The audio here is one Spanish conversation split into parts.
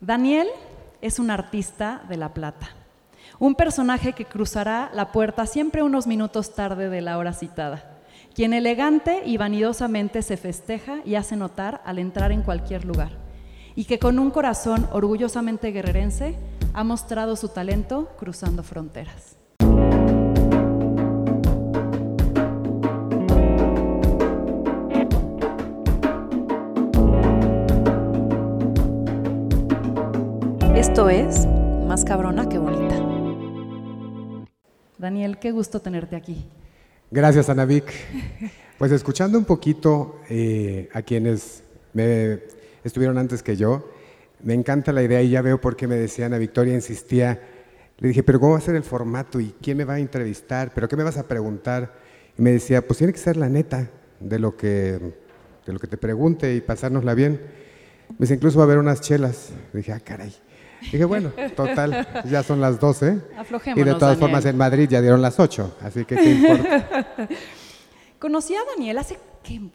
Daniel es un artista de La Plata, un personaje que cruzará la puerta siempre unos minutos tarde de la hora citada, quien elegante y vanidosamente se festeja y hace notar al entrar en cualquier lugar, y que con un corazón orgullosamente guerrerense ha mostrado su talento cruzando fronteras. Esto es Más cabrona que bonita. Daniel, qué gusto tenerte aquí. Gracias, Ana Vic. Pues escuchando un poquito eh, a quienes me estuvieron antes que yo, me encanta la idea y ya veo por qué me decía Ana Victoria, insistía. Le dije, pero ¿cómo va a ser el formato y quién me va a entrevistar? ¿Pero qué me vas a preguntar? Y me decía, pues tiene que ser la neta de lo que, de lo que te pregunte y pasárnosla bien. Me dice, incluso va a haber unas chelas. Le dije, ah, caray. Dije, bueno, total, ya son las 12. Y de todas formas en Madrid ya dieron las 8, así que qué importa. Conocí a Daniel hace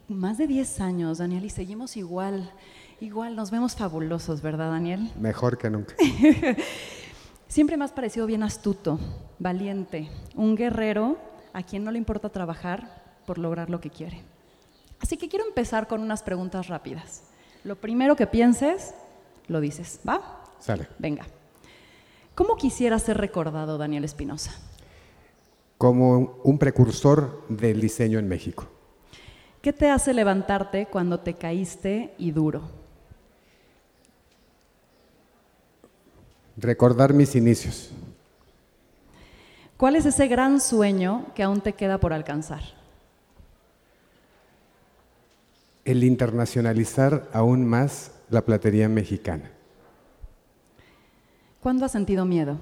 más de 10 años, Daniel, y seguimos igual. Igual, nos vemos fabulosos, ¿verdad, Daniel? Mejor que nunca. Siempre me has parecido bien astuto, valiente, un guerrero a quien no le importa trabajar por lograr lo que quiere. Así que quiero empezar con unas preguntas rápidas. Lo primero que pienses, lo dices, ¿va? Sale. Venga. ¿Cómo quisiera ser recordado Daniel Espinosa? Como un precursor del diseño en México. ¿Qué te hace levantarte cuando te caíste y duro? Recordar mis inicios. ¿Cuál es ese gran sueño que aún te queda por alcanzar? El internacionalizar aún más la platería mexicana. ¿Cuándo has sentido miedo?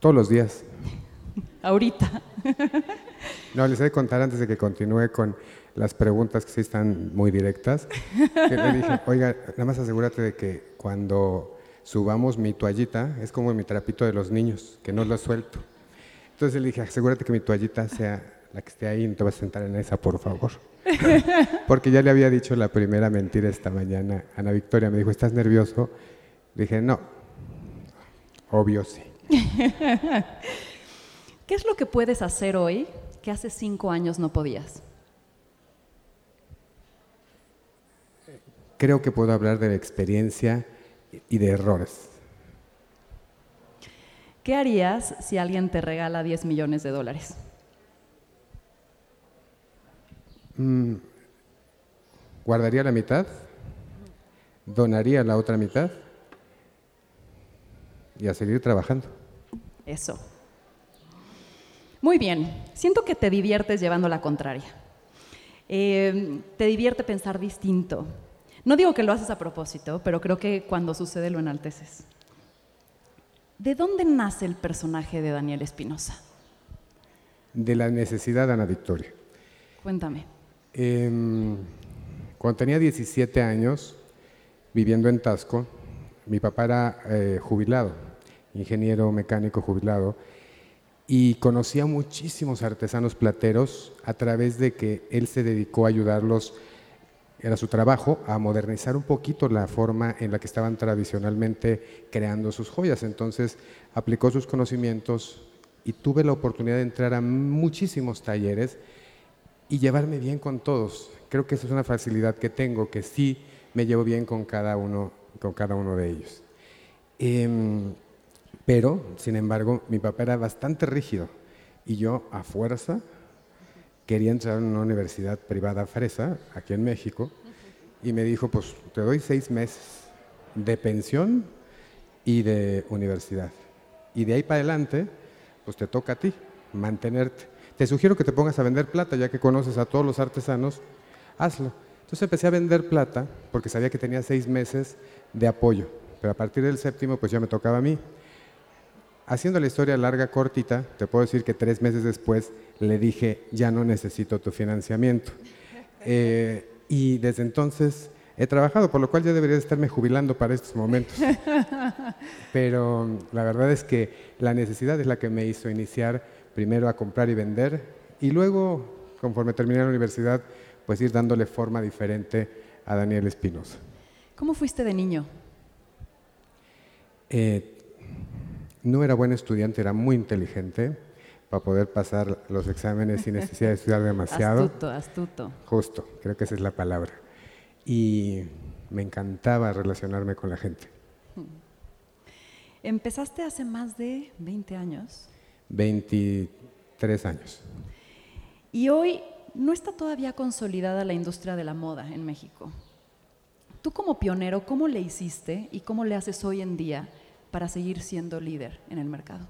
Todos los días. Ahorita. no, les he de contar antes de que continúe con las preguntas que sí están muy directas. Que le dije, oiga, nada más asegúrate de que cuando subamos mi toallita, es como mi trapito de los niños, que no lo suelto. Entonces le dije, asegúrate que mi toallita sea la que esté ahí, no te vas a sentar en esa, por favor. Porque ya le había dicho la primera mentira esta mañana. Ana Victoria me dijo, ¿estás nervioso? dije, no, Obvio sí. ¿Qué es lo que puedes hacer hoy que hace cinco años no podías? Creo que puedo hablar de la experiencia y de errores. ¿Qué harías si alguien te regala 10 millones de dólares? Mm, guardaría la mitad, donaría la otra mitad y a seguir trabajando. Eso. Muy bien, siento que te diviertes llevando la contraria. Eh, te divierte pensar distinto. No digo que lo haces a propósito, pero creo que cuando sucede lo enalteces. ¿De dónde nace el personaje de Daniel Espinosa? De la necesidad de Ana Victoria. Cuéntame. Em, cuando tenía 17 años, viviendo en Tasco, mi papá era eh, jubilado ingeniero mecánico jubilado, y conocía muchísimos artesanos plateros a través de que él se dedicó a ayudarlos, era su trabajo, a modernizar un poquito la forma en la que estaban tradicionalmente creando sus joyas. Entonces aplicó sus conocimientos y tuve la oportunidad de entrar a muchísimos talleres y llevarme bien con todos. Creo que esa es una facilidad que tengo, que sí me llevo bien con cada uno, con cada uno de ellos. Em, pero, sin embargo, mi papá era bastante rígido y yo, a fuerza, quería entrar en una universidad privada fresa, aquí en México, y me dijo, pues te doy seis meses de pensión y de universidad. Y de ahí para adelante, pues te toca a ti mantenerte. Te sugiero que te pongas a vender plata, ya que conoces a todos los artesanos, hazlo. Entonces empecé a vender plata porque sabía que tenía seis meses de apoyo, pero a partir del séptimo, pues ya me tocaba a mí. Haciendo la historia larga, cortita, te puedo decir que tres meses después le dije, ya no necesito tu financiamiento. Eh, y desde entonces he trabajado, por lo cual ya debería estarme jubilando para estos momentos. Pero la verdad es que la necesidad es la que me hizo iniciar primero a comprar y vender y luego, conforme terminé la universidad, pues ir dándole forma diferente a Daniel Espinosa. ¿Cómo fuiste de niño? Eh, no era buen estudiante, era muy inteligente para poder pasar los exámenes sin necesidad de estudiar demasiado. Astuto, astuto. Justo, creo que esa es la palabra. Y me encantaba relacionarme con la gente. Empezaste hace más de 20 años. 23 años. Y hoy no está todavía consolidada la industria de la moda en México. Tú como pionero, ¿cómo le hiciste y cómo le haces hoy en día para seguir siendo líder en el mercado?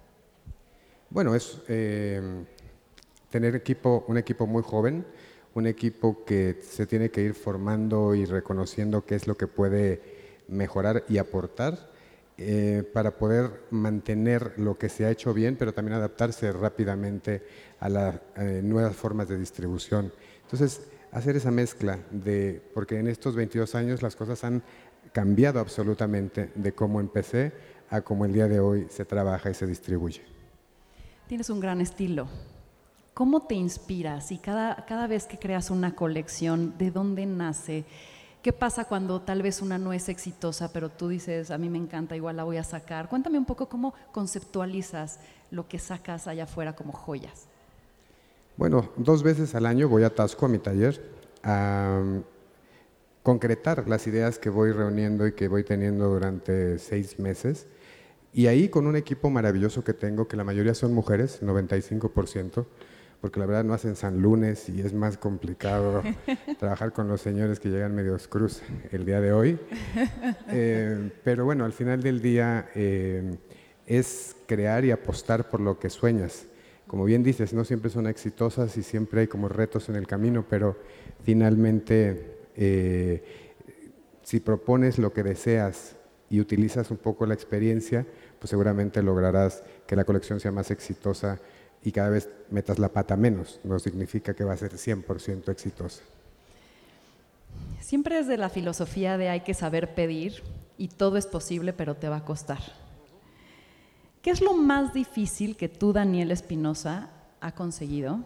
Bueno, es eh, tener equipo, un equipo muy joven, un equipo que se tiene que ir formando y reconociendo qué es lo que puede mejorar y aportar eh, para poder mantener lo que se ha hecho bien, pero también adaptarse rápidamente a las eh, nuevas formas de distribución. Entonces, hacer esa mezcla de, porque en estos 22 años las cosas han cambiado absolutamente de cómo empecé a cómo el día de hoy se trabaja y se distribuye. Tienes un gran estilo. ¿Cómo te inspiras? Y cada, cada vez que creas una colección, ¿de dónde nace? ¿Qué pasa cuando tal vez una no es exitosa, pero tú dices, a mí me encanta, igual la voy a sacar? Cuéntame un poco cómo conceptualizas lo que sacas allá afuera como joyas. Bueno, dos veces al año voy a Tasco, a mi taller, a um, concretar las ideas que voy reuniendo y que voy teniendo durante seis meses y ahí con un equipo maravilloso que tengo, que la mayoría son mujeres, 95%, porque la verdad no hacen San Lunes y es más complicado trabajar con los señores que llegan medios cruz el día de hoy. Eh, pero bueno, al final del día eh, es crear y apostar por lo que sueñas. Como bien dices, no siempre son exitosas y siempre hay como retos en el camino, pero finalmente eh, si propones lo que deseas y utilizas un poco la experiencia, pues seguramente lograrás que la colección sea más exitosa y cada vez metas la pata menos. No significa que va a ser 100% exitosa. Siempre es de la filosofía de hay que saber pedir y todo es posible, pero te va a costar. ¿Qué es lo más difícil que tú, Daniel Espinosa, ha conseguido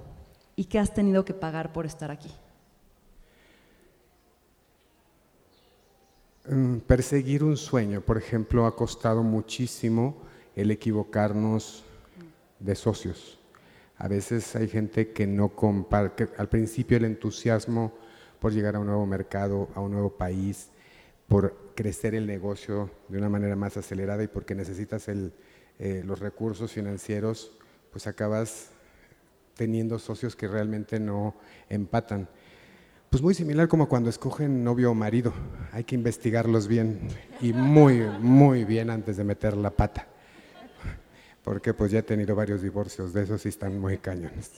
y qué has tenido que pagar por estar aquí? Perseguir un sueño, por ejemplo, ha costado muchísimo el equivocarnos de socios. A veces hay gente que no comparte, al principio el entusiasmo por llegar a un nuevo mercado, a un nuevo país, por crecer el negocio de una manera más acelerada y porque necesitas eh, los recursos financieros, pues acabas teniendo socios que realmente no empatan. Pues muy similar como cuando escogen novio o marido. Hay que investigarlos bien y muy, muy bien antes de meter la pata. Porque pues ya he tenido varios divorcios de esos y están muy cañones.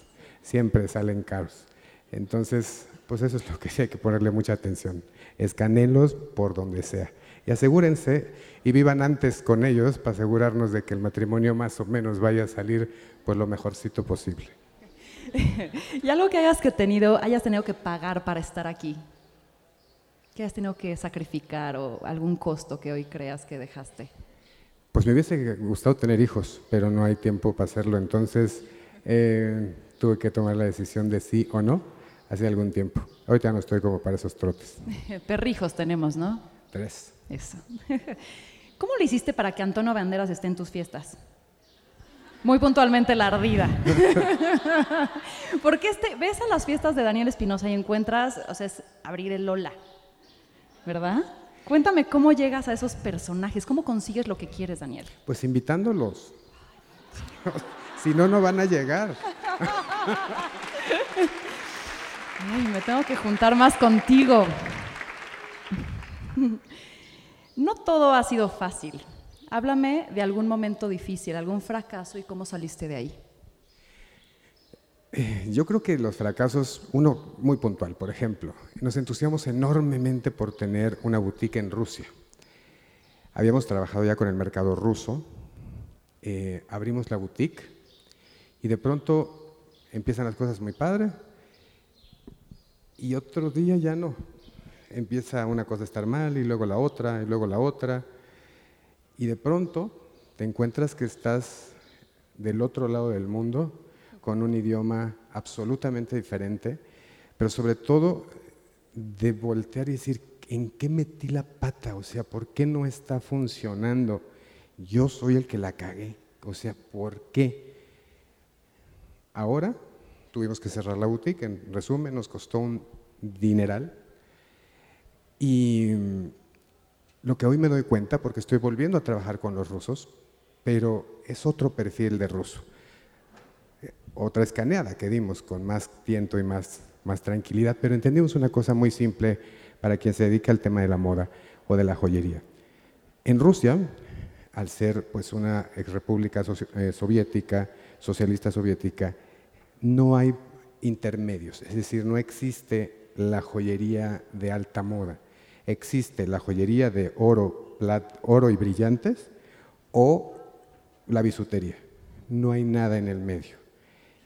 Siempre salen caros. Entonces, pues eso es lo que sí hay que ponerle mucha atención. Escanelos por donde sea. Y asegúrense y vivan antes con ellos para asegurarnos de que el matrimonio más o menos vaya a salir pues lo mejorcito posible. y algo que hayas, que tenido, hayas tenido que pagar para estar aquí. ¿Qué has tenido que sacrificar o algún costo que hoy creas que dejaste? Pues me hubiese gustado tener hijos, pero no hay tiempo para hacerlo. Entonces eh, tuve que tomar la decisión de sí o no hace algún tiempo. Ahorita no estoy como para esos trotes. Perrijos tenemos, ¿no? Tres. Eso. ¿Cómo le hiciste para que Antonio Banderas esté en tus fiestas? Muy puntualmente la ardida. Porque este, ves a las fiestas de Daniel Espinosa y encuentras, o sea, es abrir el Lola, ¿verdad? Cuéntame cómo llegas a esos personajes, cómo consigues lo que quieres, Daniel. Pues invitándolos. si no, no van a llegar. Ay, me tengo que juntar más contigo. No todo ha sido fácil. Háblame de algún momento difícil, algún fracaso y cómo saliste de ahí. Eh, yo creo que los fracasos, uno muy puntual, por ejemplo, nos entusiasmamos enormemente por tener una boutique en Rusia. Habíamos trabajado ya con el mercado ruso, eh, abrimos la boutique y de pronto empiezan las cosas muy padres y otro día ya no. Empieza una cosa a estar mal y luego la otra y luego la otra y de pronto te encuentras que estás del otro lado del mundo con un idioma absolutamente diferente, pero sobre todo de voltear y decir, ¿en qué metí la pata? O sea, ¿por qué no está funcionando? yo soy el que la cagué. O sea, ¿por qué? Ahora tuvimos que cerrar la boutique, en resumen, nos costó un dineral. Y lo que hoy me doy cuenta, porque estoy volviendo a trabajar con los rusos, pero es otro perfil de ruso. Otra escaneada que dimos con más tiento y más, más tranquilidad, pero entendimos una cosa muy simple para quien se dedica al tema de la moda o de la joyería. En Rusia, al ser pues una república eh, soviética, socialista soviética, no hay intermedios, es decir, no existe la joyería de alta moda. Existe la joyería de oro, oro y brillantes o la bisutería. No hay nada en el medio.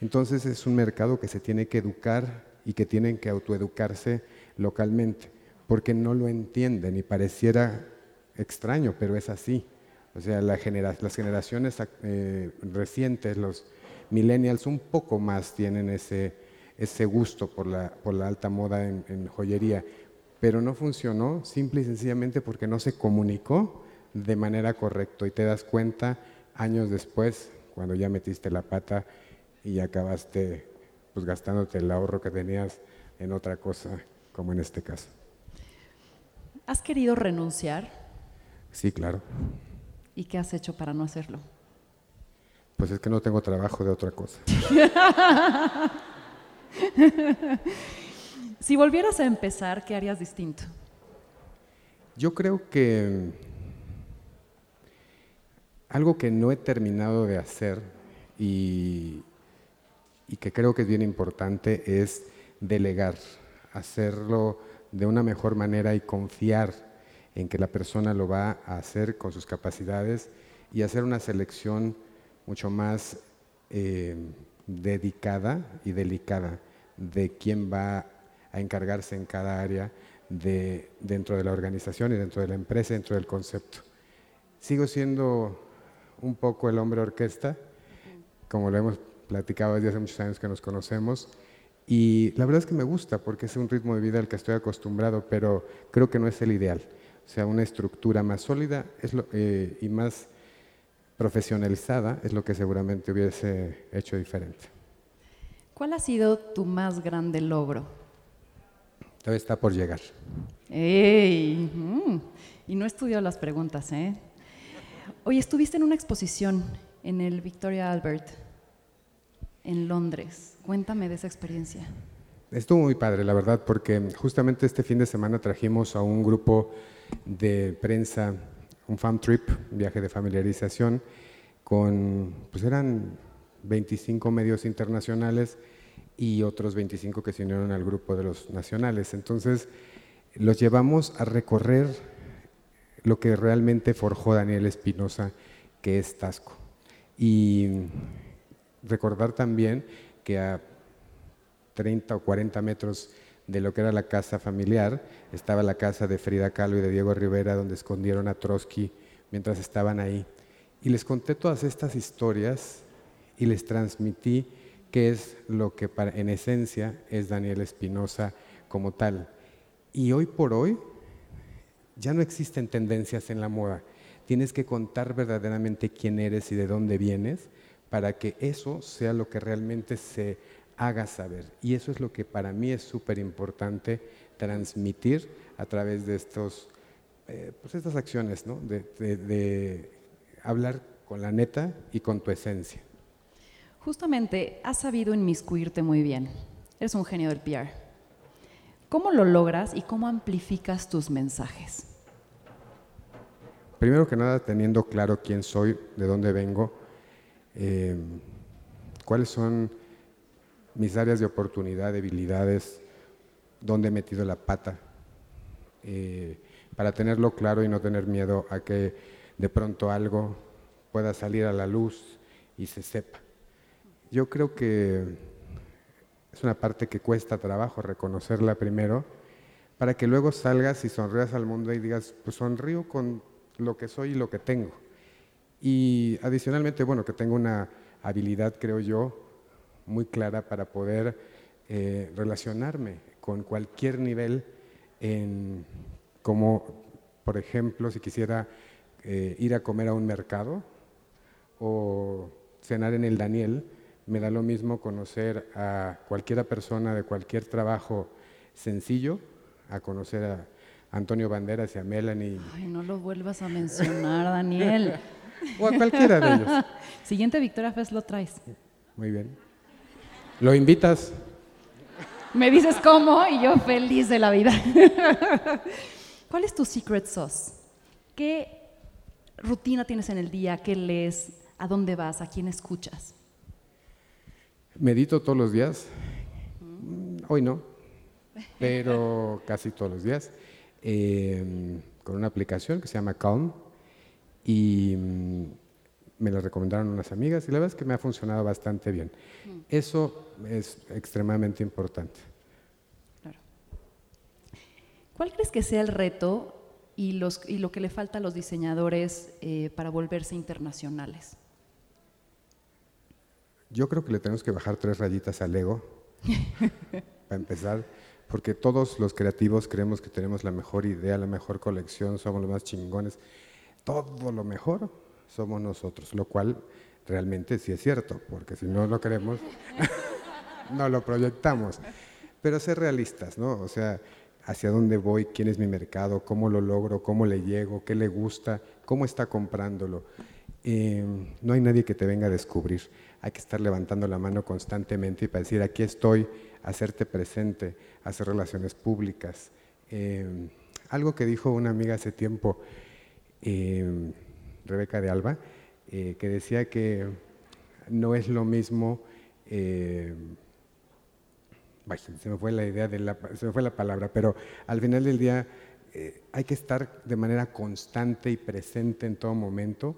Entonces es un mercado que se tiene que educar y que tienen que autoeducarse localmente, porque no lo entienden y pareciera extraño, pero es así. O sea, las generaciones eh, recientes, los millennials, un poco más tienen ese, ese gusto por la, por la alta moda en, en joyería, pero no funcionó simple y sencillamente porque no se comunicó de manera correcta y te das cuenta años después, cuando ya metiste la pata y acabaste pues gastándote el ahorro que tenías en otra cosa, como en este caso. ¿Has querido renunciar? Sí, claro. ¿Y qué has hecho para no hacerlo? Pues es que no tengo trabajo de otra cosa. si volvieras a empezar, ¿qué harías distinto? Yo creo que algo que no he terminado de hacer y, que creo que es bien importante es delegar, hacerlo de una mejor manera y confiar en que la persona lo va a hacer con sus capacidades y hacer una selección mucho más eh, dedicada y delicada de quién va a encargarse en cada área de, dentro de la organización y dentro de la empresa, dentro del concepto. Sigo siendo un poco el hombre orquesta, como lo hemos platicado desde hace muchos años que nos conocemos, y la verdad es que me gusta porque es un ritmo de vida al que estoy acostumbrado, pero creo que no es el ideal sea una estructura más sólida es lo, eh, y más profesionalizada, es lo que seguramente hubiese hecho diferente. ¿Cuál ha sido tu más grande logro? Todavía está por llegar. ¡Ey! Mm, y no he estudiado las preguntas, ¿eh? Hoy estuviste en una exposición en el Victoria Albert, en Londres. Cuéntame de esa experiencia. Estuvo muy padre, la verdad, porque justamente este fin de semana trajimos a un grupo de prensa, un fam trip, un viaje de familiarización, con, pues eran 25 medios internacionales y otros 25 que se unieron al grupo de los nacionales. Entonces, los llevamos a recorrer lo que realmente forjó Daniel Espinosa, que es Tasco. Y recordar también que a 30 o 40 metros de lo que era la casa familiar. Estaba la casa de Frida Kahlo y de Diego Rivera, donde escondieron a Trotsky mientras estaban ahí. Y les conté todas estas historias y les transmití qué es lo que en esencia es Daniel Espinosa como tal. Y hoy por hoy ya no existen tendencias en la moda. Tienes que contar verdaderamente quién eres y de dónde vienes para que eso sea lo que realmente se haga saber. Y eso es lo que para mí es súper importante transmitir a través de estos, eh, pues estas acciones, ¿no? de hablar con la neta y con tu esencia. Justamente, has sabido inmiscuirte muy bien. Eres un genio del PR. ¿Cómo lo logras y cómo amplificas tus mensajes? Primero que nada, teniendo claro quién soy, de dónde vengo, eh, cuáles son mis áreas de oportunidad, debilidades, dónde he metido la pata, eh, para tenerlo claro y no tener miedo a que de pronto algo pueda salir a la luz y se sepa. Yo creo que es una parte que cuesta trabajo reconocerla primero, para que luego salgas y sonrías al mundo y digas, pues sonrío con lo que soy y lo que tengo. Y adicionalmente, bueno, que tengo una habilidad, creo yo, muy clara para poder eh, relacionarme con cualquier nivel, en, como por ejemplo si quisiera eh, ir a comer a un mercado o cenar en el Daniel, me da lo mismo conocer a cualquiera persona de cualquier trabajo sencillo, a conocer a Antonio Banderas y a Melanie. Ay, no lo vuelvas a mencionar, Daniel. o a cualquiera de ellos. Siguiente Victoria Fest lo traes. Muy bien. ¿Lo invitas? Me dices cómo y yo feliz de la vida. ¿Cuál es tu secret sauce? ¿Qué rutina tienes en el día? ¿Qué lees? ¿A dónde vas? ¿A quién escuchas? Medito todos los días. Hoy no, pero casi todos los días. Em, con una aplicación que se llama Calm y mm, me la recomendaron unas amigas y la verdad es que me ha funcionado bastante bien. Eso es extremadamente importante. ¿Cuál crees que sea el reto y, los, y lo que le falta a los diseñadores eh, para volverse internacionales? Yo creo que le tenemos que bajar tres rayitas al ego, para empezar, porque todos los creativos creemos que tenemos la mejor idea, la mejor colección, somos los más chingones. Todo lo mejor somos nosotros, lo cual realmente sí es cierto, porque si no lo queremos, no lo proyectamos. Pero ser realistas, ¿no? O sea, hacia dónde voy, quién es mi mercado, cómo lo logro, cómo le llego, qué le gusta, cómo está comprándolo. Eh, no hay nadie que te venga a descubrir. Hay que estar levantando la mano constantemente y para decir, aquí estoy, hacerte presente, hacer relaciones públicas. Eh, algo que dijo una amiga hace tiempo, eh, Rebeca de Alba, que decía que no es lo mismo se me fue la idea de la, se me fue la palabra, pero al final del día eh, hay que estar de manera constante y presente en todo momento,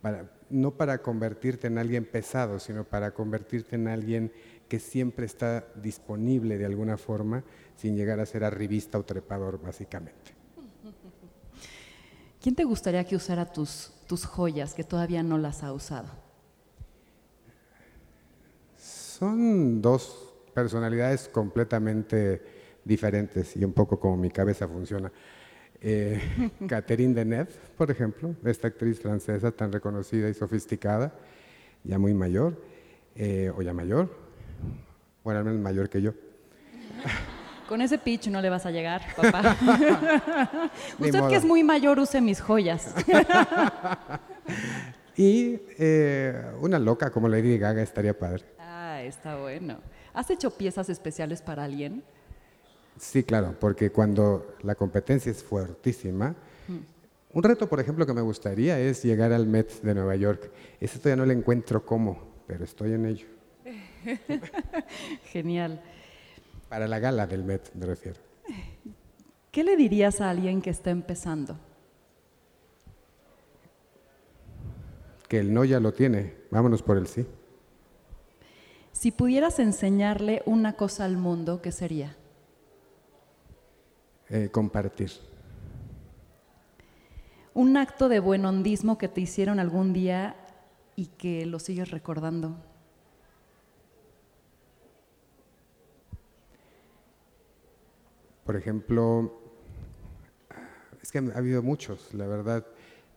para, no para convertirte en alguien pesado, sino para convertirte en alguien que siempre está disponible de alguna forma, sin llegar a ser arribista o trepador, básicamente. ¿Quién te gustaría que usara tus, tus joyas que todavía no las ha usado? Son dos personalidades completamente diferentes y un poco como mi cabeza funciona. Eh, Catherine Deneuve, por ejemplo, esta actriz francesa tan reconocida y sofisticada, ya muy mayor, eh, o ya mayor, bueno, al menos mayor que yo. Con ese pitch no le vas a llegar, papá. Usted que es muy mayor, use mis joyas. y eh, una loca como Lady Gaga estaría padre. Ah, está bueno. ¿Has hecho piezas especiales para alguien? Sí, claro, porque cuando la competencia es fuertísima, un reto, por ejemplo, que me gustaría es llegar al Met de Nueva York. Ese todavía no le encuentro cómo, pero estoy en ello. Genial. Para la gala del Met, me refiero. ¿Qué le dirías a alguien que está empezando? Que el no ya lo tiene, vámonos por el sí. Si pudieras enseñarle una cosa al mundo, ¿qué sería? Eh, compartir. Un acto de buen hondismo que te hicieron algún día y que lo sigues recordando. Por ejemplo, es que ha habido muchos, la verdad,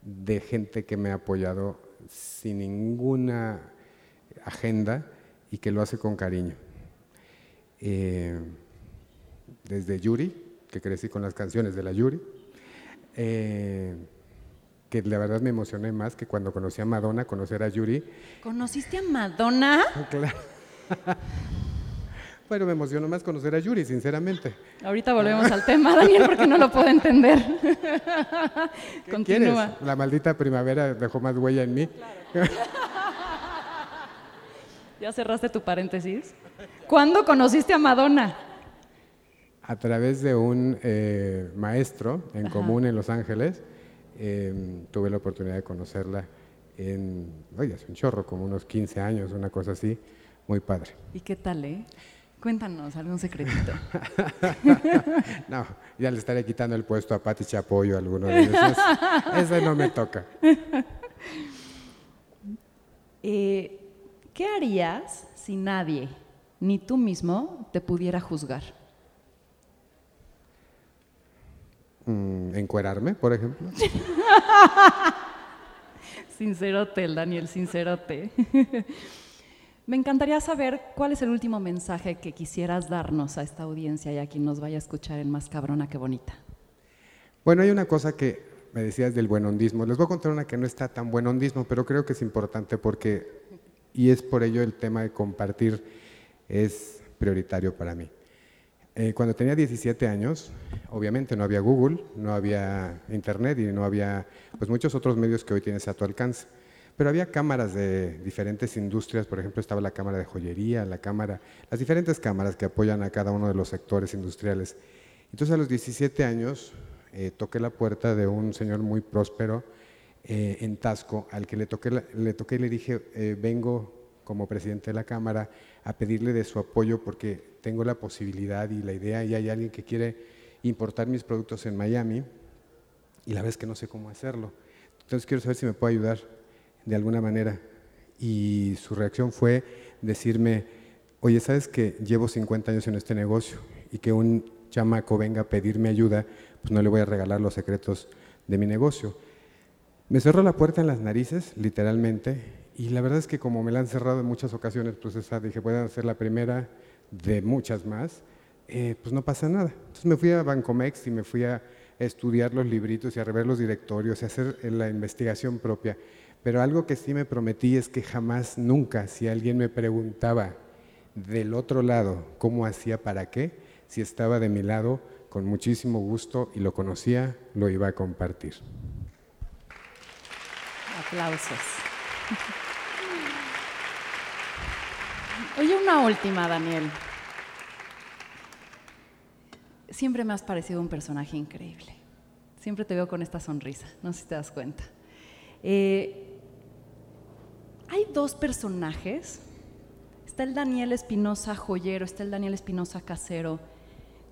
de gente que me ha apoyado sin ninguna agenda y que lo hace con cariño. Eh, desde Yuri, que crecí con las canciones de la Yuri, eh, que la verdad me emocioné más que cuando conocí a Madonna, conocer a Yuri. ¿Conociste a Madonna? Claro. bueno, me emocionó más conocer a Yuri, sinceramente. Ahorita volvemos al tema, Daniel, porque no lo puedo entender. ¿Qué Continúa. Quieres? La maldita primavera dejó más huella en mí. Claro. ¿Ya cerraste tu paréntesis? ¿Cuándo conociste a Madonna? A través de un eh, maestro en común en Los Ángeles. Em, tuve la oportunidad de conocerla en, oye, hace un chorro, como unos 15 años, una cosa así, muy padre. ¿Y qué tal, eh? Cuéntanos algún secretito. no, ya le estaré quitando el puesto a Pati Chapoyo alguno de esos. Ese no me toca. Eh, ¿Qué harías si nadie, ni tú mismo, te pudiera juzgar? Mm, encuerarme, por ejemplo. sincerote, el Daniel, sincerote. Me encantaría saber cuál es el último mensaje que quisieras darnos a esta audiencia y a quien nos vaya a escuchar en Más Cabrona que Bonita. Bueno, hay una cosa que me decías del buenondismo. Les voy a contar una que no está tan buenondismo, pero creo que es importante porque, y es por ello el tema de compartir es prioritario para mí. Eh, cuando tenía 17 años, obviamente no había Google, no había Internet y no había pues, muchos otros medios que hoy tienes a tu alcance. Pero había cámaras de diferentes industrias, por ejemplo, estaba la cámara de joyería, la cámara, las diferentes cámaras que apoyan a cada uno de los sectores industriales. Entonces a los 17 años eh, toqué la puerta de un señor muy próspero eh, en Tasco, al que le toqué, le toqué y le dije, vengo como presidente de la Cámara a pedirle de su apoyo porque tengo la posibilidad y la idea y hay alguien que quiere importar mis productos en Miami y la es que no sé cómo hacerlo. Entonces quiero saber si me puede ayudar de alguna manera. Y su reacción fue decirme, oye, ¿sabes que llevo 50 años en este negocio y que un chamaco venga a pedirme ayuda, pues no le voy a regalar los secretos de mi negocio? Me cerró la puerta en las narices, literalmente, y la verdad es que como me la han cerrado en muchas ocasiones, pues esa dije, pueden ser la primera de muchas más, eh, pues no pasa nada. Entonces me fui a Bancomex y me fui a estudiar los libritos y a rever los directorios y a hacer la investigación propia. Pero algo que sí me prometí es que jamás, nunca, si alguien me preguntaba del otro lado cómo hacía para qué, si estaba de mi lado, con muchísimo gusto y lo conocía, lo iba a compartir. Aplausos. Oye, una última, Daniel. Siempre me has parecido un personaje increíble. Siempre te veo con esta sonrisa, no sé si te das cuenta. Eh, hay dos personajes. Está el Daniel Espinosa joyero, está el Daniel Espinosa casero.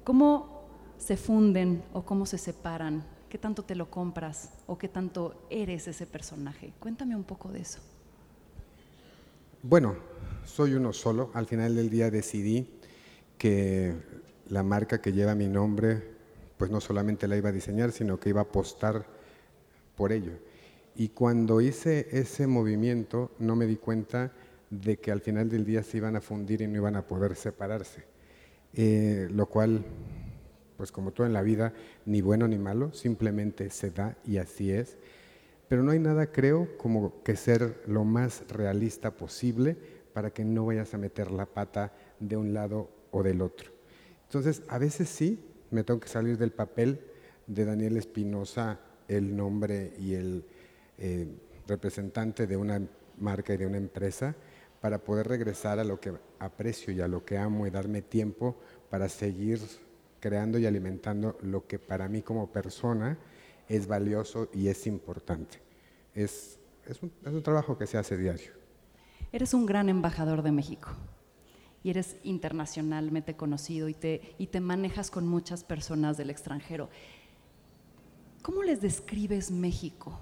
¿Cómo se funden o cómo se separan? ¿Qué tanto te lo compras o qué tanto eres ese personaje? Cuéntame un poco de eso. Bueno, soy uno solo. Al final del día decidí que la marca que lleva mi nombre, pues no solamente la iba a diseñar, sino que iba a apostar por ello. Y cuando hice ese movimiento no me di cuenta de que al final del día se iban a fundir y no iban a poder separarse. Eh, lo cual, pues como todo en la vida, ni bueno ni malo, simplemente se da y así es. Pero no hay nada, creo, como que ser lo más realista posible para que no vayas a meter la pata de un lado o del otro. Entonces, a veces sí, me tengo que salir del papel de Daniel Espinosa, el nombre y el eh, representante de una marca y de una empresa para poder regresar a lo que aprecio y a lo que amo y darme tiempo para seguir creando y alimentando lo que para mí como persona es valioso y es importante. Es, es, un, es un trabajo que se hace diario. Eres un gran embajador de México y eres internacionalmente conocido y te, y te manejas con muchas personas del extranjero. ¿Cómo les describes México?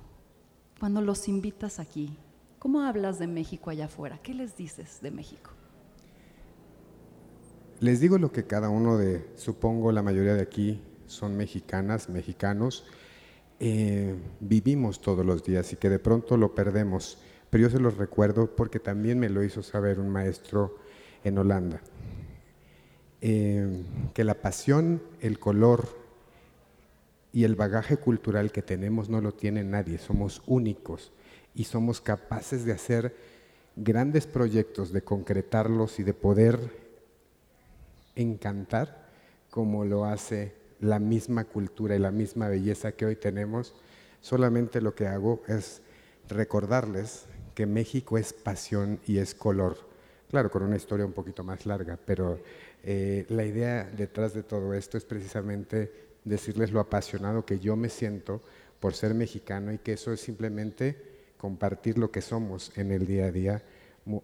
Cuando los invitas aquí, ¿cómo hablas de México allá afuera? ¿Qué les dices de México? Les digo lo que cada uno de, supongo la mayoría de aquí son mexicanas, mexicanos, eh, vivimos todos los días y que de pronto lo perdemos, pero yo se los recuerdo porque también me lo hizo saber un maestro en Holanda, eh, que la pasión, el color, y el bagaje cultural que tenemos no lo tiene nadie, somos únicos y somos capaces de hacer grandes proyectos, de concretarlos y de poder encantar como lo hace la misma cultura y la misma belleza que hoy tenemos. Solamente lo que hago es recordarles que México es pasión y es color. Claro, con una historia un poquito más larga, pero eh, la idea detrás de todo esto es precisamente decirles lo apasionado que yo me siento por ser mexicano y que eso es simplemente compartir lo que somos en el día a día,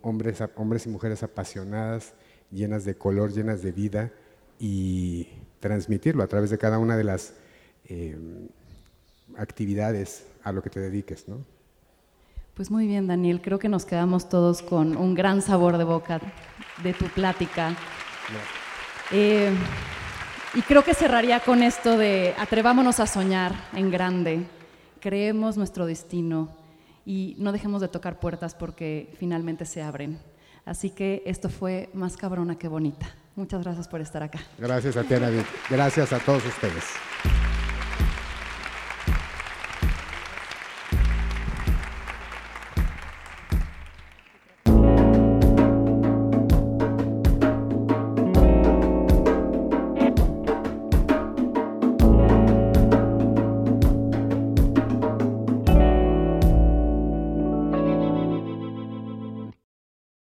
hombres, hombres y mujeres apasionadas, llenas de color, llenas de vida y transmitirlo a través de cada una de las eh, actividades a lo que te dediques, ¿no? Pues muy bien, Daniel. Creo que nos quedamos todos con un gran sabor de boca de tu plática. Eh, y creo que cerraría con esto de atrevámonos a soñar en grande, creemos nuestro destino y no dejemos de tocar puertas porque finalmente se abren. Así que esto fue más cabrona que bonita. Muchas gracias por estar acá. Gracias a. Gracias a todos ustedes.